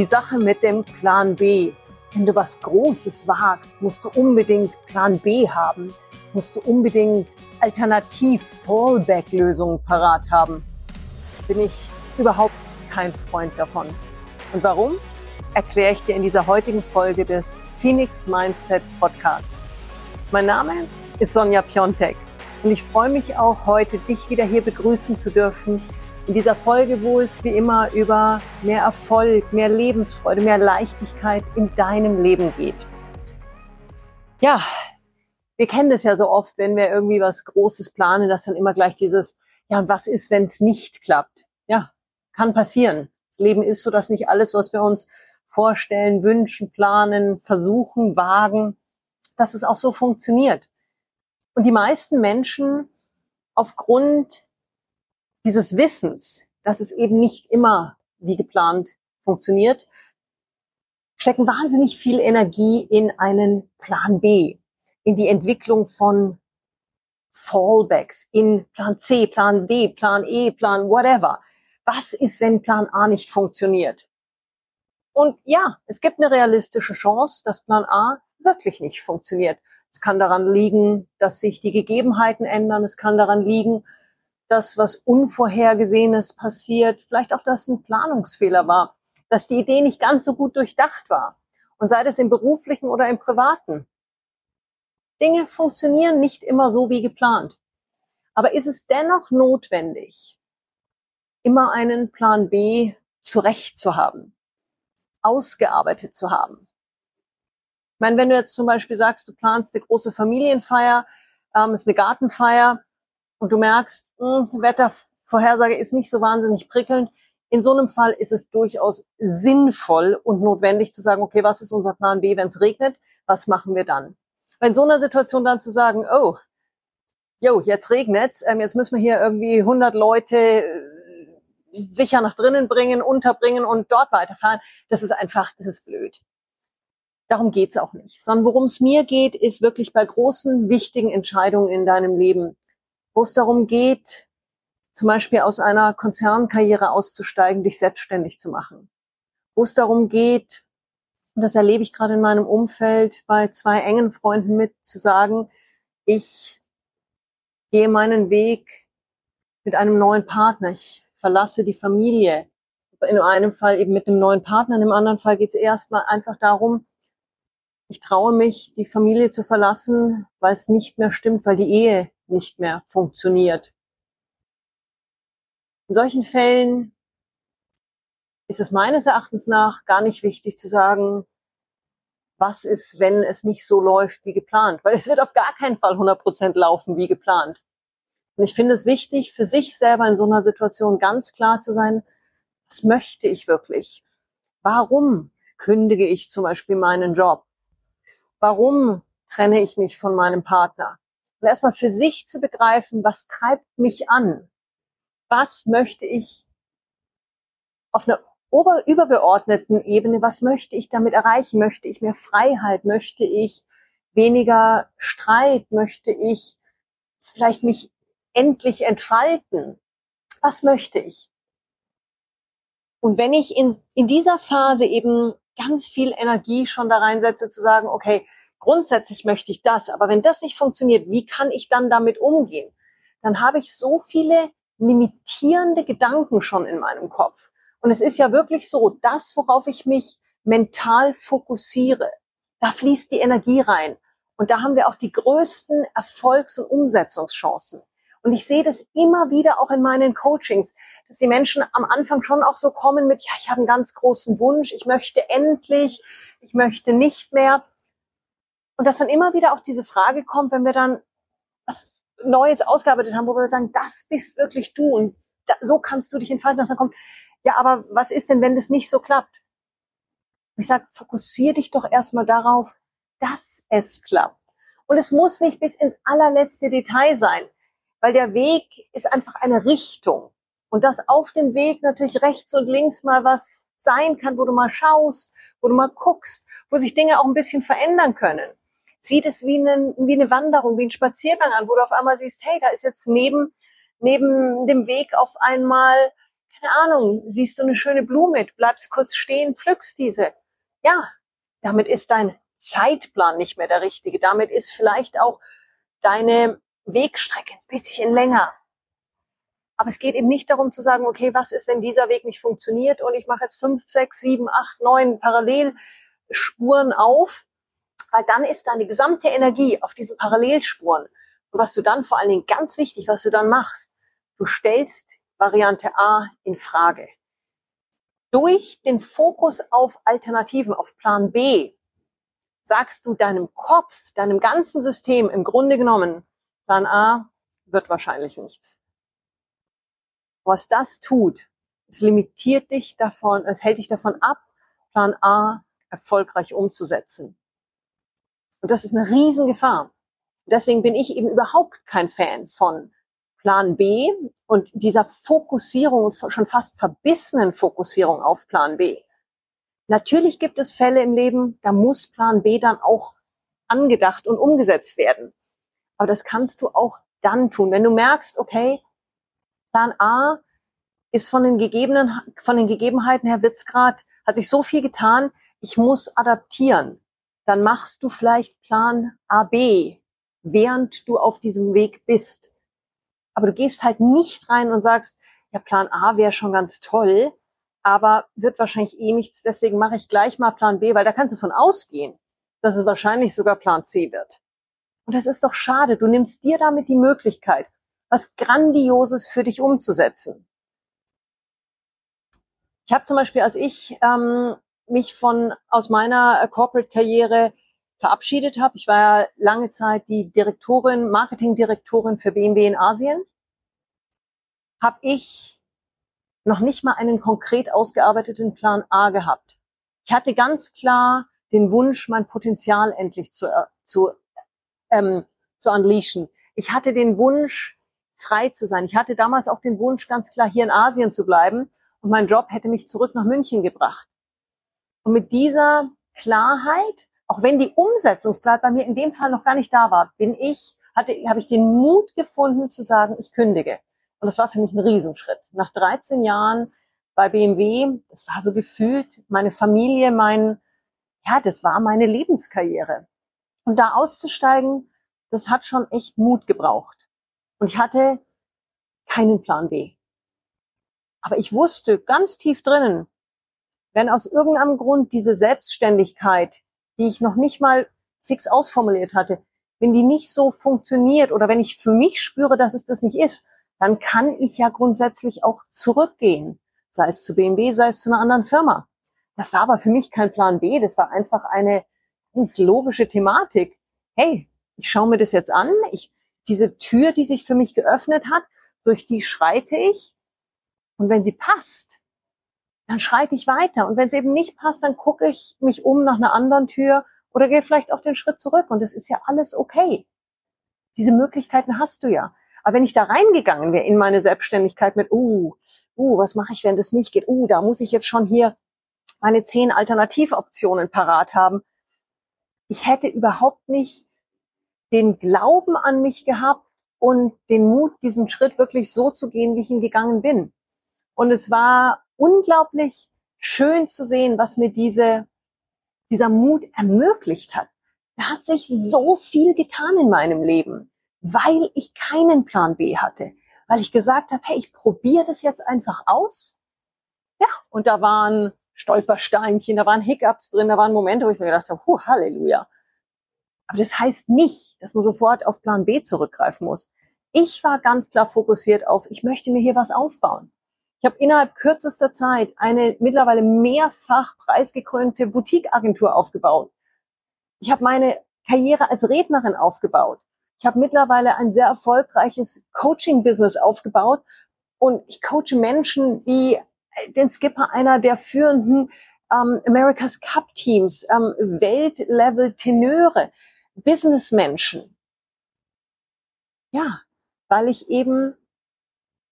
Die Sache mit dem Plan B. Wenn du was Großes wagst, musst du unbedingt Plan B haben. Musst du unbedingt Alternativ-Fallback-Lösungen parat haben. Bin ich überhaupt kein Freund davon. Und warum? Erkläre ich dir in dieser heutigen Folge des Phoenix Mindset Podcasts. Mein Name ist Sonja Piontek und ich freue mich auch heute, dich wieder hier begrüßen zu dürfen in dieser Folge, wo es wie immer über mehr Erfolg, mehr Lebensfreude, mehr Leichtigkeit in deinem Leben geht. Ja, wir kennen das ja so oft, wenn wir irgendwie was Großes planen, dass dann immer gleich dieses, ja, und was ist, wenn es nicht klappt? Ja, kann passieren. Das Leben ist so, dass nicht alles, was wir uns vorstellen, wünschen, planen, versuchen, wagen, dass es auch so funktioniert. Und die meisten Menschen aufgrund dieses Wissens, dass es eben nicht immer wie geplant funktioniert, stecken wahnsinnig viel Energie in einen Plan B, in die Entwicklung von Fallbacks, in Plan C, Plan D, Plan E, Plan whatever. Was ist, wenn Plan A nicht funktioniert? Und ja, es gibt eine realistische Chance, dass Plan A wirklich nicht funktioniert. Es kann daran liegen, dass sich die Gegebenheiten ändern. Es kann daran liegen, dass was Unvorhergesehenes passiert, vielleicht auch, dass ein Planungsfehler war, dass die Idee nicht ganz so gut durchdacht war. Und sei das im beruflichen oder im privaten. Dinge funktionieren nicht immer so wie geplant. Aber ist es dennoch notwendig, immer einen Plan B zurecht zu haben, ausgearbeitet zu haben? Ich meine, wenn du jetzt zum Beispiel sagst, du planst eine große Familienfeier, ähm, ist eine Gartenfeier, und du merkst, mh, hm, Wettervorhersage ist nicht so wahnsinnig prickelnd, in so einem Fall ist es durchaus sinnvoll und notwendig zu sagen, okay, was ist unser Plan B, wenn es regnet? Was machen wir dann? In so einer Situation dann zu sagen, oh, jo, jetzt regnet's, ähm, jetzt müssen wir hier irgendwie 100 Leute äh, sicher nach drinnen bringen, unterbringen und dort weiterfahren, das ist einfach, das ist blöd. Darum geht's auch nicht. Sondern worum es mir geht, ist wirklich bei großen, wichtigen Entscheidungen in deinem Leben wo es darum geht, zum Beispiel aus einer Konzernkarriere auszusteigen, dich selbstständig zu machen. Wo es darum geht, und das erlebe ich gerade in meinem Umfeld bei zwei engen Freunden mit, zu sagen, ich gehe meinen Weg mit einem neuen Partner, ich verlasse die Familie. In einem Fall eben mit einem neuen Partner, in dem anderen Fall geht es erstmal einfach darum, ich traue mich, die Familie zu verlassen, weil es nicht mehr stimmt, weil die Ehe nicht mehr funktioniert. In solchen Fällen ist es meines Erachtens nach gar nicht wichtig zu sagen, was ist, wenn es nicht so läuft wie geplant, weil es wird auf gar keinen Fall 100 Prozent laufen wie geplant. Und ich finde es wichtig, für sich selber in so einer Situation ganz klar zu sein, was möchte ich wirklich? Warum kündige ich zum Beispiel meinen Job? Warum trenne ich mich von meinem Partner? Und erstmal für sich zu begreifen, was treibt mich an? Was möchte ich auf einer ober übergeordneten Ebene, was möchte ich damit erreichen? Möchte ich mehr Freiheit? Möchte ich weniger Streit? Möchte ich vielleicht mich endlich entfalten? Was möchte ich? Und wenn ich in, in dieser Phase eben ganz viel Energie schon da reinsetze, zu sagen, okay, grundsätzlich möchte ich das, aber wenn das nicht funktioniert, wie kann ich dann damit umgehen? Dann habe ich so viele limitierende Gedanken schon in meinem Kopf. Und es ist ja wirklich so, das, worauf ich mich mental fokussiere, da fließt die Energie rein. Und da haben wir auch die größten Erfolgs- und Umsetzungschancen. Und ich sehe das immer wieder auch in meinen Coachings, dass die Menschen am Anfang schon auch so kommen mit, ja, ich habe einen ganz großen Wunsch, ich möchte endlich, ich möchte nicht mehr. Und dass dann immer wieder auch diese Frage kommt, wenn wir dann was Neues ausgearbeitet haben, wo wir sagen, das bist wirklich du und da, so kannst du dich entfalten, dass dann kommt, ja, aber was ist denn, wenn das nicht so klappt? ich sage, fokussier dich doch erstmal darauf, dass es klappt. Und es muss nicht bis ins allerletzte Detail sein, weil der Weg ist einfach eine Richtung. Und dass auf dem Weg natürlich rechts und links mal was sein kann, wo du mal schaust, wo du mal guckst, wo sich Dinge auch ein bisschen verändern können sieht es wie, eine, wie eine Wanderung, wie ein Spaziergang an, wo du auf einmal siehst, hey, da ist jetzt neben, neben dem Weg auf einmal, keine Ahnung, siehst du eine schöne Blume, bleibst kurz stehen, pflückst diese. Ja, damit ist dein Zeitplan nicht mehr der richtige. Damit ist vielleicht auch deine Wegstrecke ein bisschen länger. Aber es geht eben nicht darum zu sagen, okay, was ist, wenn dieser Weg nicht funktioniert und ich mache jetzt fünf, sechs, sieben, acht, neun Parallelspuren auf, weil dann ist deine gesamte Energie auf diesen Parallelspuren. Und was du dann vor allen Dingen ganz wichtig, was du dann machst, du stellst Variante A in Frage. Durch den Fokus auf Alternativen, auf Plan B, sagst du deinem Kopf, deinem ganzen System im Grunde genommen, Plan A wird wahrscheinlich nichts. Was das tut, es limitiert dich davon, es hält dich davon ab, Plan A erfolgreich umzusetzen. Und das ist eine Riesengefahr. Deswegen bin ich eben überhaupt kein Fan von Plan B und dieser Fokussierung, schon fast verbissenen Fokussierung auf Plan B. Natürlich gibt es Fälle im Leben, da muss Plan B dann auch angedacht und umgesetzt werden. Aber das kannst du auch dann tun, wenn du merkst, okay, Plan A ist von den gegebenen, von den Gegebenheiten her wird's grad, hat sich so viel getan, ich muss adaptieren. Dann machst du vielleicht Plan AB, während du auf diesem Weg bist. Aber du gehst halt nicht rein und sagst, ja, Plan A wäre schon ganz toll, aber wird wahrscheinlich eh nichts, deswegen mache ich gleich mal Plan B, weil da kannst du von ausgehen, dass es wahrscheinlich sogar Plan C wird. Und das ist doch schade. Du nimmst dir damit die Möglichkeit, was Grandioses für dich umzusetzen. Ich habe zum Beispiel, als ich ähm, mich von aus meiner Corporate-Karriere verabschiedet habe, ich war ja lange Zeit die Direktorin, Marketingdirektorin für BMW in Asien, habe ich noch nicht mal einen konkret ausgearbeiteten Plan A gehabt. Ich hatte ganz klar den Wunsch, mein Potenzial endlich zu, äh, zu, ähm, zu unleashen. Ich hatte den Wunsch, frei zu sein. Ich hatte damals auch den Wunsch, ganz klar hier in Asien zu bleiben und mein Job hätte mich zurück nach München gebracht. Und mit dieser Klarheit, auch wenn die Umsetzungsklarheit bei mir in dem Fall noch gar nicht da war, bin ich, hatte, habe ich den Mut gefunden zu sagen, ich kündige. Und das war für mich ein Riesenschritt. Nach 13 Jahren bei BMW, das war so gefühlt meine Familie, mein, ja, das war meine Lebenskarriere. Und da auszusteigen, das hat schon echt Mut gebraucht. Und ich hatte keinen Plan B. Aber ich wusste ganz tief drinnen, wenn aus irgendeinem Grund diese Selbstständigkeit, die ich noch nicht mal fix ausformuliert hatte, wenn die nicht so funktioniert oder wenn ich für mich spüre, dass es das nicht ist, dann kann ich ja grundsätzlich auch zurückgehen, sei es zu BMW, sei es zu einer anderen Firma. Das war aber für mich kein Plan B, das war einfach eine ganz logische Thematik. Hey, ich schaue mir das jetzt an, ich, diese Tür, die sich für mich geöffnet hat, durch die schreite ich und wenn sie passt, dann schreite ich weiter. Und wenn es eben nicht passt, dann gucke ich mich um nach einer anderen Tür oder gehe vielleicht auch den Schritt zurück. Und es ist ja alles okay. Diese Möglichkeiten hast du ja. Aber wenn ich da reingegangen wäre in meine Selbstständigkeit mit, uh, uh, was mache ich, wenn das nicht geht? Uh, da muss ich jetzt schon hier meine zehn Alternativoptionen parat haben. Ich hätte überhaupt nicht den Glauben an mich gehabt und den Mut, diesen Schritt wirklich so zu gehen, wie ich ihn gegangen bin. Und es war unglaublich schön zu sehen, was mir diese, dieser Mut ermöglicht hat. Da hat sich so viel getan in meinem Leben, weil ich keinen Plan B hatte, weil ich gesagt habe, hey, ich probiere das jetzt einfach aus. Ja, und da waren Stolpersteinchen, da waren Hiccups drin, da waren Momente, wo ich mir gedacht habe, huh, Halleluja. Aber das heißt nicht, dass man sofort auf Plan B zurückgreifen muss. Ich war ganz klar fokussiert auf, ich möchte mir hier was aufbauen. Ich habe innerhalb kürzester Zeit eine mittlerweile mehrfach preisgekrönte Boutique-Agentur aufgebaut. Ich habe meine Karriere als Rednerin aufgebaut. Ich habe mittlerweile ein sehr erfolgreiches Coaching-Business aufgebaut und ich coache Menschen wie den Skipper einer der führenden ähm, America's Cup Teams, ähm, Weltlevel-Tenöre, Businessmenschen. Ja, weil ich eben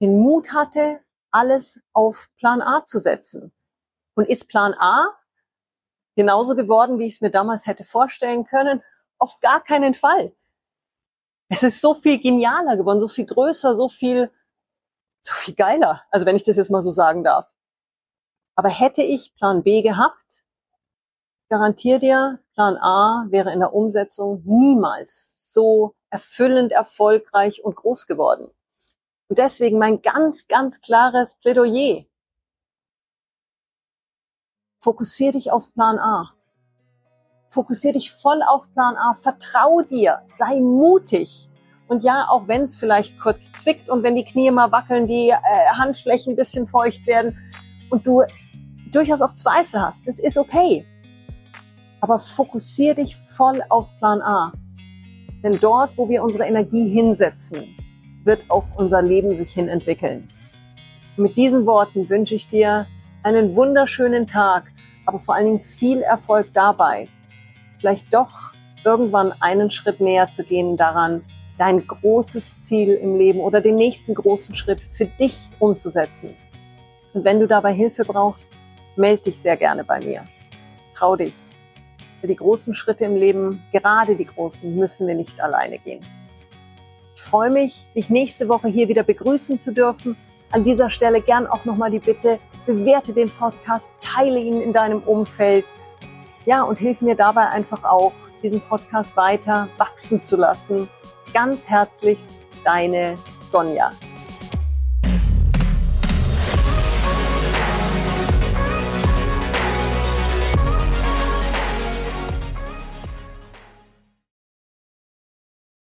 den Mut hatte, alles auf Plan A zu setzen. Und ist Plan A genauso geworden, wie ich es mir damals hätte vorstellen können? Auf gar keinen Fall. Es ist so viel genialer geworden, so viel größer, so viel so viel geiler. Also wenn ich das jetzt mal so sagen darf. Aber hätte ich Plan B gehabt, garantiere dir, Plan A wäre in der Umsetzung niemals so erfüllend, erfolgreich und groß geworden. Und deswegen mein ganz, ganz klares Plädoyer. Fokussier dich auf Plan A. Fokussier dich voll auf Plan A. Vertrau dir. Sei mutig. Und ja, auch wenn es vielleicht kurz zwickt und wenn die Knie mal wackeln, die äh, Handflächen ein bisschen feucht werden und du durchaus auch Zweifel hast, das ist okay. Aber fokussier dich voll auf Plan A. Denn dort, wo wir unsere Energie hinsetzen, wird auch unser Leben sich hin entwickeln. mit diesen Worten wünsche ich dir einen wunderschönen Tag, aber vor allen Dingen viel Erfolg dabei, vielleicht doch irgendwann einen Schritt näher zu gehen daran, dein großes Ziel im Leben oder den nächsten großen Schritt für dich umzusetzen. Und wenn du dabei Hilfe brauchst, melde dich sehr gerne bei mir. Trau dich. Die großen Schritte im Leben, gerade die großen, müssen wir nicht alleine gehen. Ich freue mich, dich nächste Woche hier wieder begrüßen zu dürfen. An dieser Stelle gern auch nochmal die Bitte, bewerte den Podcast, teile ihn in deinem Umfeld. Ja, und hilf mir dabei einfach auch, diesen Podcast weiter wachsen zu lassen. Ganz herzlichst, deine Sonja.